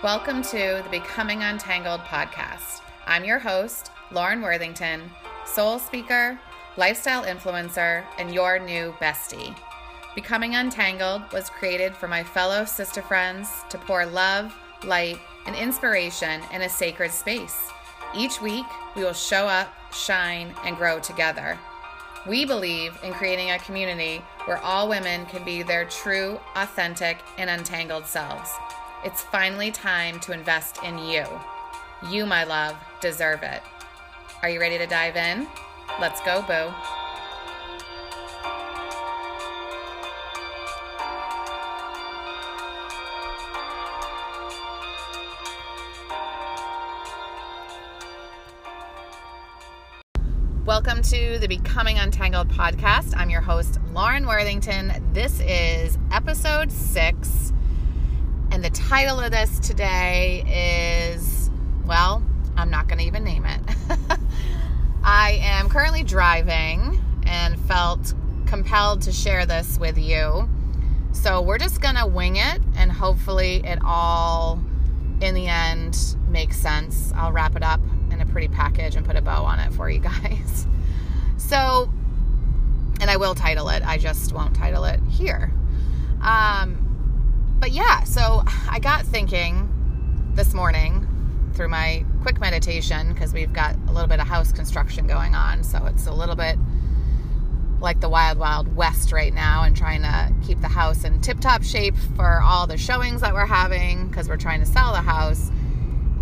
Welcome to the Becoming Untangled podcast. I'm your host, Lauren Worthington, soul speaker, lifestyle influencer, and your new bestie. Becoming Untangled was created for my fellow sister friends to pour love, light, and inspiration in a sacred space. Each week, we will show up, shine, and grow together. We believe in creating a community where all women can be their true, authentic, and untangled selves. It's finally time to invest in you. You, my love, deserve it. Are you ready to dive in? Let's go, boo. Welcome to the Becoming Untangled podcast. I'm your host, Lauren Worthington. This is episode six and the title of this today is, well, I'm not going to even name it. I am currently driving and felt compelled to share this with you. So we're just going to wing it and hopefully it all, in the end, makes sense. I'll wrap it up in a pretty package and put a bow on it for you guys. So, and I will title it, I just won't title it here. Um, but yeah, so I got thinking this morning through my quick meditation because we've got a little bit of house construction going on. So it's a little bit like the wild, wild west right now and trying to keep the house in tip top shape for all the showings that we're having because we're trying to sell the house.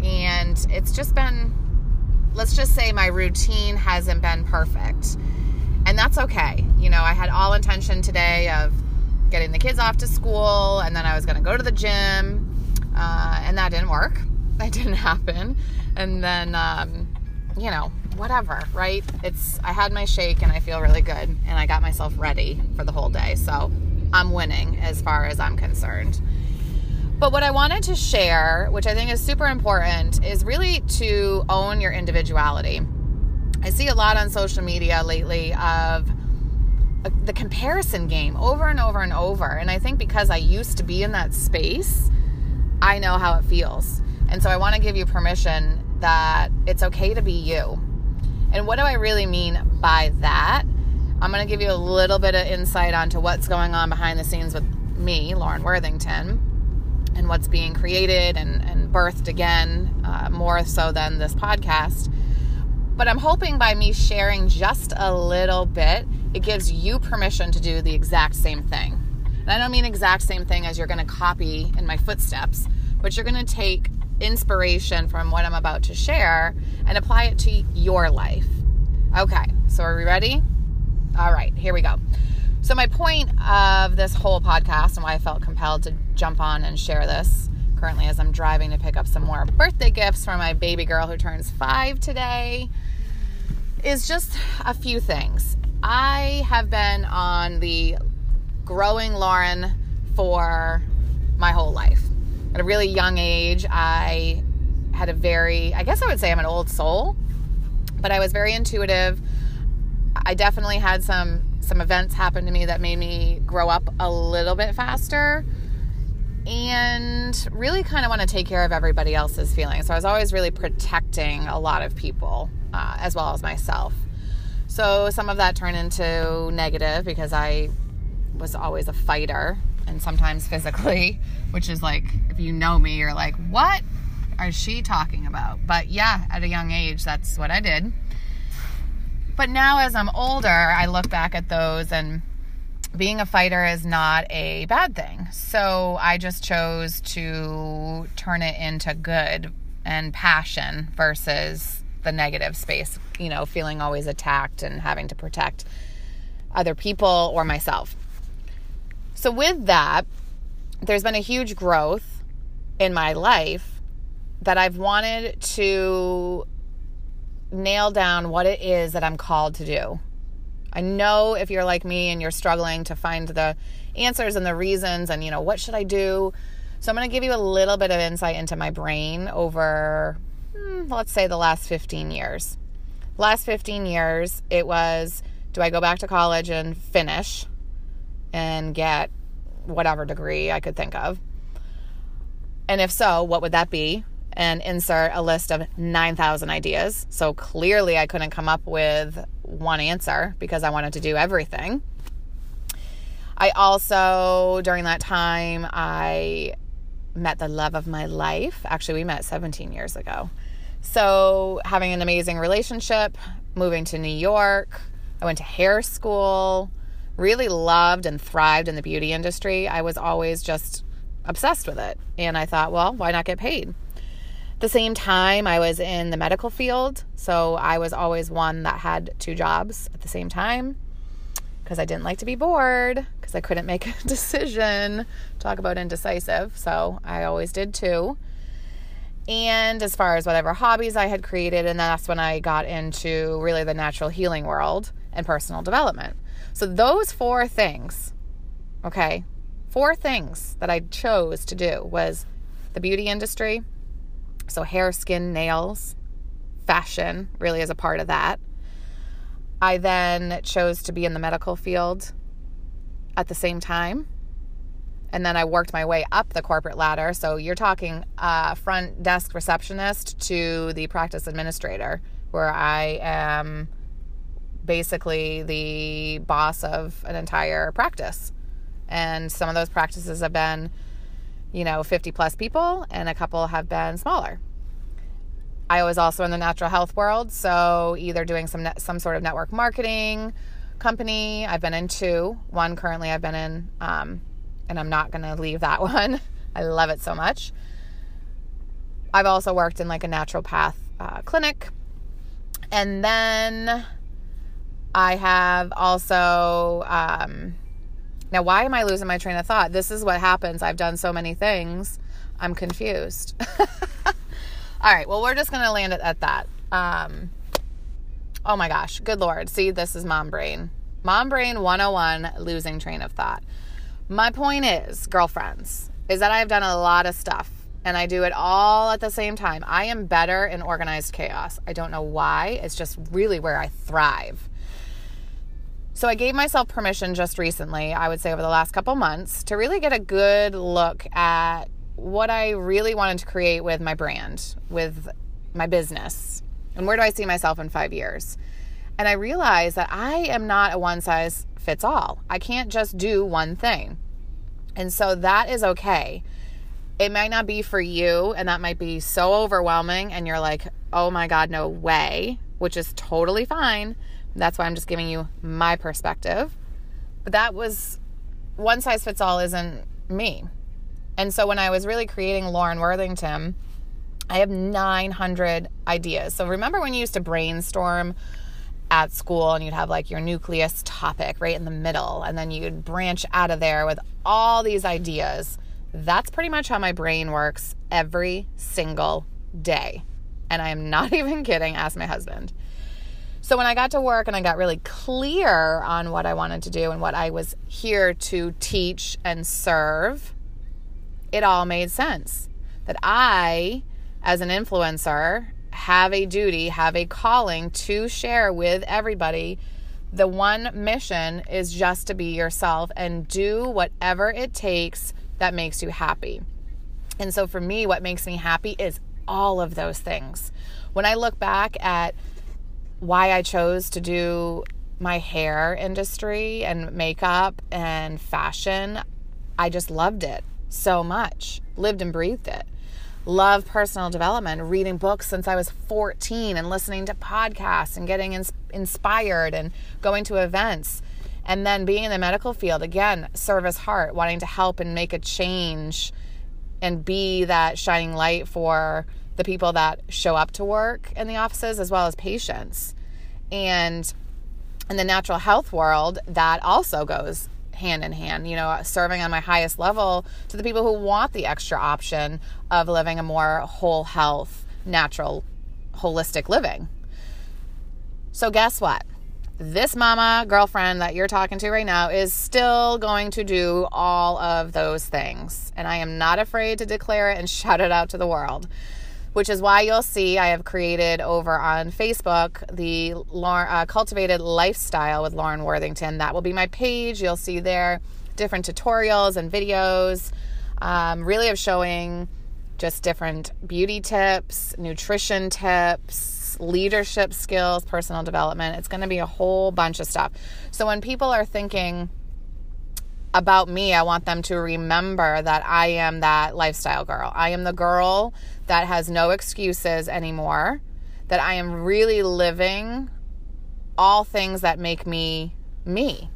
And it's just been, let's just say, my routine hasn't been perfect. And that's okay. You know, I had all intention today of getting the kids off to school, and then I was going to go to the gym, uh, and that didn't work. That didn't happen. And then, um, you know, whatever, right? It's I had my shake and I feel really good, and I got myself ready for the whole day. So I'm winning as far as I'm concerned. But what I wanted to share, which I think is super important, is really to own your individuality. I see a lot on social media lately of the comparison game over and over and over. And I think because I used to be in that space, I know how it feels. And so I want to give you permission that it's okay to be you. And what do I really mean by that? I'm going to give you a little bit of insight onto what's going on behind the scenes with me, Lauren Worthington, and what's being created and, and birthed again, uh, more so than this podcast. But I'm hoping by me sharing just a little bit, it gives you permission to do the exact same thing. And I don't mean exact same thing as you're going to copy in my footsteps, but you're going to take inspiration from what I'm about to share and apply it to your life. Okay, so are we ready? All right, here we go. So, my point of this whole podcast and why I felt compelled to jump on and share this currently as I'm driving to pick up some more birthday gifts for my baby girl who turns five today is just a few things. I have been on the growing Lauren for my whole life. At a really young age, I had a very, I guess I would say I'm an old soul, but I was very intuitive. I definitely had some some events happen to me that made me grow up a little bit faster and really kind of want to take care of everybody else's feelings. So I was always really protecting a lot of people uh, as well as myself. So some of that turned into negative because I was always a fighter and sometimes physically, which is like, if you know me, you're like, what is she talking about? But yeah, at a young age, that's what I did. But now as I'm older, I look back at those and being a fighter is not a bad thing. So I just chose to turn it into good and passion versus the negative space, you know, feeling always attacked and having to protect other people or myself. So, with that, there's been a huge growth in my life that I've wanted to nail down what it is that I'm called to do. I know if you're like me and you're struggling to find the answers and the reasons and, you know, what should I do? So, I'm going to give you a little bit of insight into my brain over Hmm, let's say the last 15 years. Last 15 years, it was do I go back to college and finish and get whatever degree I could think of? And if so, what would that be? And insert a list of 9,000 ideas. So clearly, I couldn't come up with one answer because I wanted to do everything. I also, during that time, I met the love of my life. Actually, we met 17 years ago. So, having an amazing relationship, moving to New York, I went to hair school, really loved and thrived in the beauty industry. I was always just obsessed with it. And I thought, well, why not get paid? The same time, I was in the medical field. So, I was always one that had two jobs at the same time because I didn't like to be bored because I couldn't make a decision. Talk about indecisive. So I always did two. And as far as whatever hobbies I had created, and that's when I got into really the natural healing world and personal development. So those four things, okay, four things that I chose to do was the beauty industry, so hair, skin, nails, fashion really is a part of that I then chose to be in the medical field at the same time. And then I worked my way up the corporate ladder. So you're talking uh, front desk receptionist to the practice administrator, where I am basically the boss of an entire practice. And some of those practices have been, you know, 50 plus people, and a couple have been smaller. I was also in the natural health world, so either doing some some sort of network marketing company. I've been in two. One currently I've been in, um, and I'm not going to leave that one. I love it so much. I've also worked in like a naturopath uh, clinic, and then I have also. Um, now, why am I losing my train of thought? This is what happens. I've done so many things. I'm confused. All right, well, we're just going to land it at that. Um, oh my gosh, good Lord. See, this is mom brain. Mom brain 101, losing train of thought. My point is, girlfriends, is that I've done a lot of stuff and I do it all at the same time. I am better in organized chaos. I don't know why, it's just really where I thrive. So I gave myself permission just recently, I would say over the last couple months, to really get a good look at what I really wanted to create with my brand, with my business, and where do I see myself in five years. And I realized that I am not a one size fits all. I can't just do one thing. And so that is okay. It might not be for you, and that might be so overwhelming, and you're like, oh my God, no way, which is totally fine. That's why I'm just giving you my perspective. But that was one size fits all isn't me. And so when I was really creating Lauren Worthington, I have 900 ideas. So remember when you used to brainstorm at school and you'd have like your nucleus topic right in the middle and then you'd branch out of there with all these ideas. That's pretty much how my brain works every single day. And I am not even kidding, ask my husband. So when I got to work and I got really clear on what I wanted to do and what I was here to teach and serve, it all made sense. That I, as an influencer, have a duty, have a calling to share with everybody. The one mission is just to be yourself and do whatever it takes that makes you happy. And so for me, what makes me happy is all of those things. When I look back at why I chose to do my hair industry and makeup and fashion, I just loved it so much, lived and breathed it. Love personal development, reading books since I was 14 and listening to podcasts and getting ins- inspired and going to events. And then being in the medical field, again, service heart, wanting to help and make a change and be that shining light for the people that show up to work in the offices as well as patients. And in the natural health world, that also goes hand in hand, you know, serving on my highest level to the people who want the extra option of living a more whole health, natural, holistic living. So, guess what? This mama girlfriend that you're talking to right now is still going to do all of those things. And I am not afraid to declare it and shout it out to the world which is why you'll see I have created over on Facebook the uh, Cultivated Lifestyle with Lauren Worthington. That will be my page. You'll see there different tutorials and videos, um, really of showing just different beauty tips, nutrition tips, leadership skills, personal development. It's going to be a whole bunch of stuff. So when people are thinking about me, I want them to remember that I am that lifestyle girl. I am the girl that has no excuses anymore, that I am really living all things that make me me.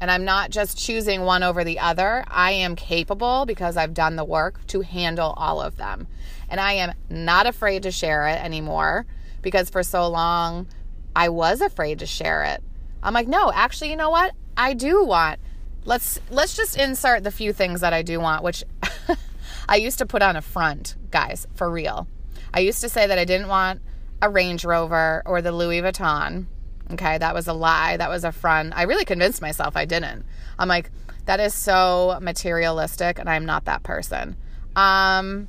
And I'm not just choosing one over the other. I am capable because I've done the work to handle all of them. And I am not afraid to share it anymore because for so long I was afraid to share it. I'm like, "No, actually, you know what? I do want let's let's just insert the few things that I do want, which I used to put on a front, guys, for real. I used to say that I didn't want a Range Rover or the Louis Vuitton. Okay, that was a lie. That was a front. I really convinced myself I didn't. I'm like, that is so materialistic, and I'm not that person. Um,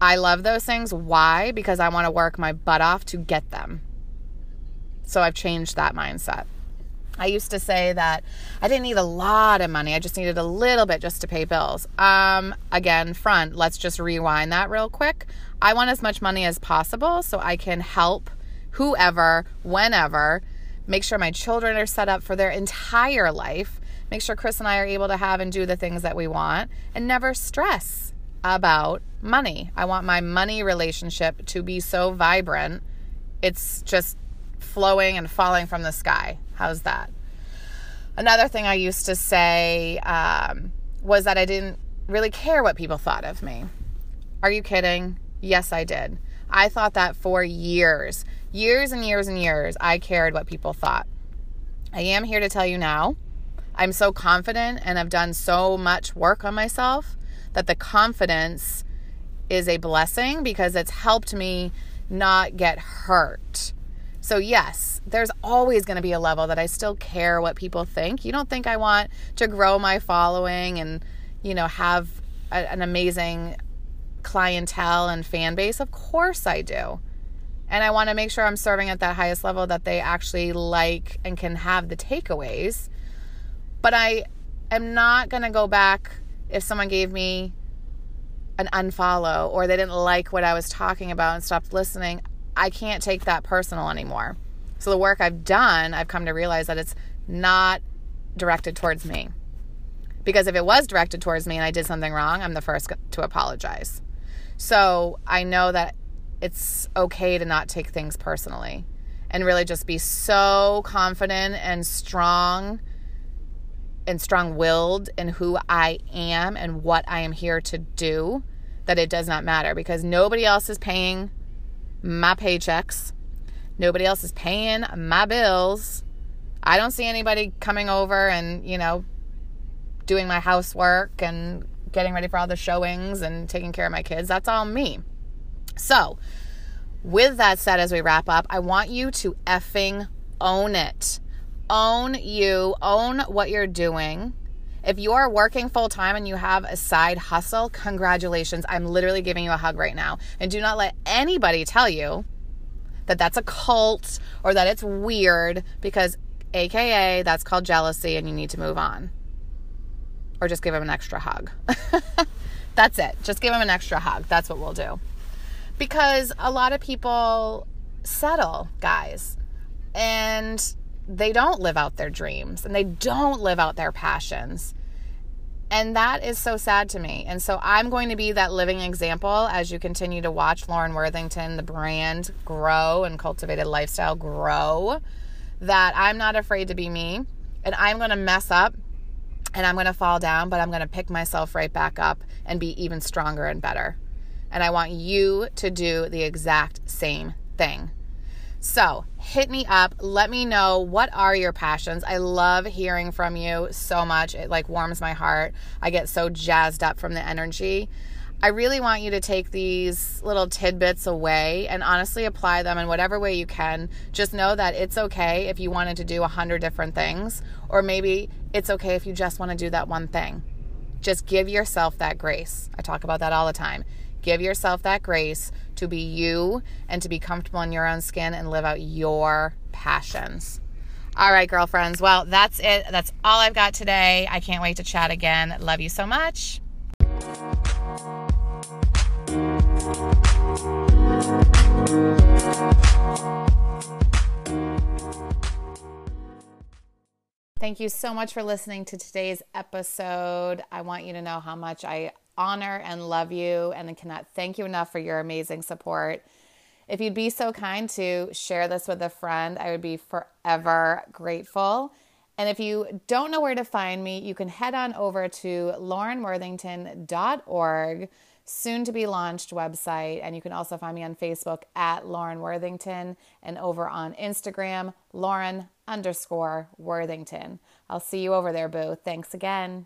I love those things. Why? Because I want to work my butt off to get them. So I've changed that mindset. I used to say that I didn't need a lot of money. I just needed a little bit just to pay bills. Um, again, front, let's just rewind that real quick. I want as much money as possible so I can help whoever, whenever, make sure my children are set up for their entire life, make sure Chris and I are able to have and do the things that we want, and never stress about money. I want my money relationship to be so vibrant. It's just flowing and falling from the sky. How's that? Another thing I used to say um, was that I didn't really care what people thought of me. Are you kidding? Yes, I did. I thought that for years, years and years and years, I cared what people thought. I am here to tell you now. I'm so confident and I've done so much work on myself that the confidence is a blessing because it's helped me not get hurt. So, yes, there's always going to be a level that I still care what people think. You don't think I want to grow my following and, you know, have a, an amazing clientele and fan base? Of course I do. And I want to make sure I'm serving at that highest level that they actually like and can have the takeaways. But I am not going to go back if someone gave me an unfollow or they didn't like what I was talking about and stopped listening. I can't take that personal anymore. So the work I've done, I've come to realize that it's not directed towards me. Because if it was directed towards me and I did something wrong, I'm the first to apologize. So I know that it's okay to not take things personally and really just be so confident and strong and strong willed in who I am and what I am here to do that it does not matter because nobody else is paying my paychecks. Nobody else is paying my bills. I don't see anybody coming over and, you know, doing my housework and getting ready for all the showings and taking care of my kids. That's all me. So, with that said, as we wrap up, I want you to effing own it. Own you, own what you're doing. If you are working full time and you have a side hustle, congratulations. I'm literally giving you a hug right now. And do not let anybody tell you that that's a cult or that it's weird because, AKA, that's called jealousy and you need to move on. Or just give him an extra hug. that's it. Just give him an extra hug. That's what we'll do. Because a lot of people settle, guys. And they don't live out their dreams and they don't live out their passions. And that is so sad to me. And so I'm going to be that living example as you continue to watch Lauren Worthington, the brand, grow and cultivated lifestyle grow. That I'm not afraid to be me and I'm going to mess up and I'm going to fall down, but I'm going to pick myself right back up and be even stronger and better. And I want you to do the exact same thing. So hit me up. Let me know what are your passions. I love hearing from you so much. It like warms my heart. I get so jazzed up from the energy. I really want you to take these little tidbits away and honestly apply them in whatever way you can. Just know that it's okay if you wanted to do a hundred different things, or maybe it's okay if you just want to do that one thing. Just give yourself that grace. I talk about that all the time. Give yourself that grace to be you and to be comfortable in your own skin and live out your passions. All right, girlfriends. Well, that's it. That's all I've got today. I can't wait to chat again. Love you so much. Thank you so much for listening to today's episode. I want you to know how much I honor and love you and cannot thank you enough for your amazing support. If you'd be so kind to share this with a friend, I would be forever grateful. And if you don't know where to find me, you can head on over to laurenworthington.org, soon to be launched website. And you can also find me on Facebook at Lauren Worthington and over on Instagram, Lauren underscore Worthington. I'll see you over there, Boo. Thanks again.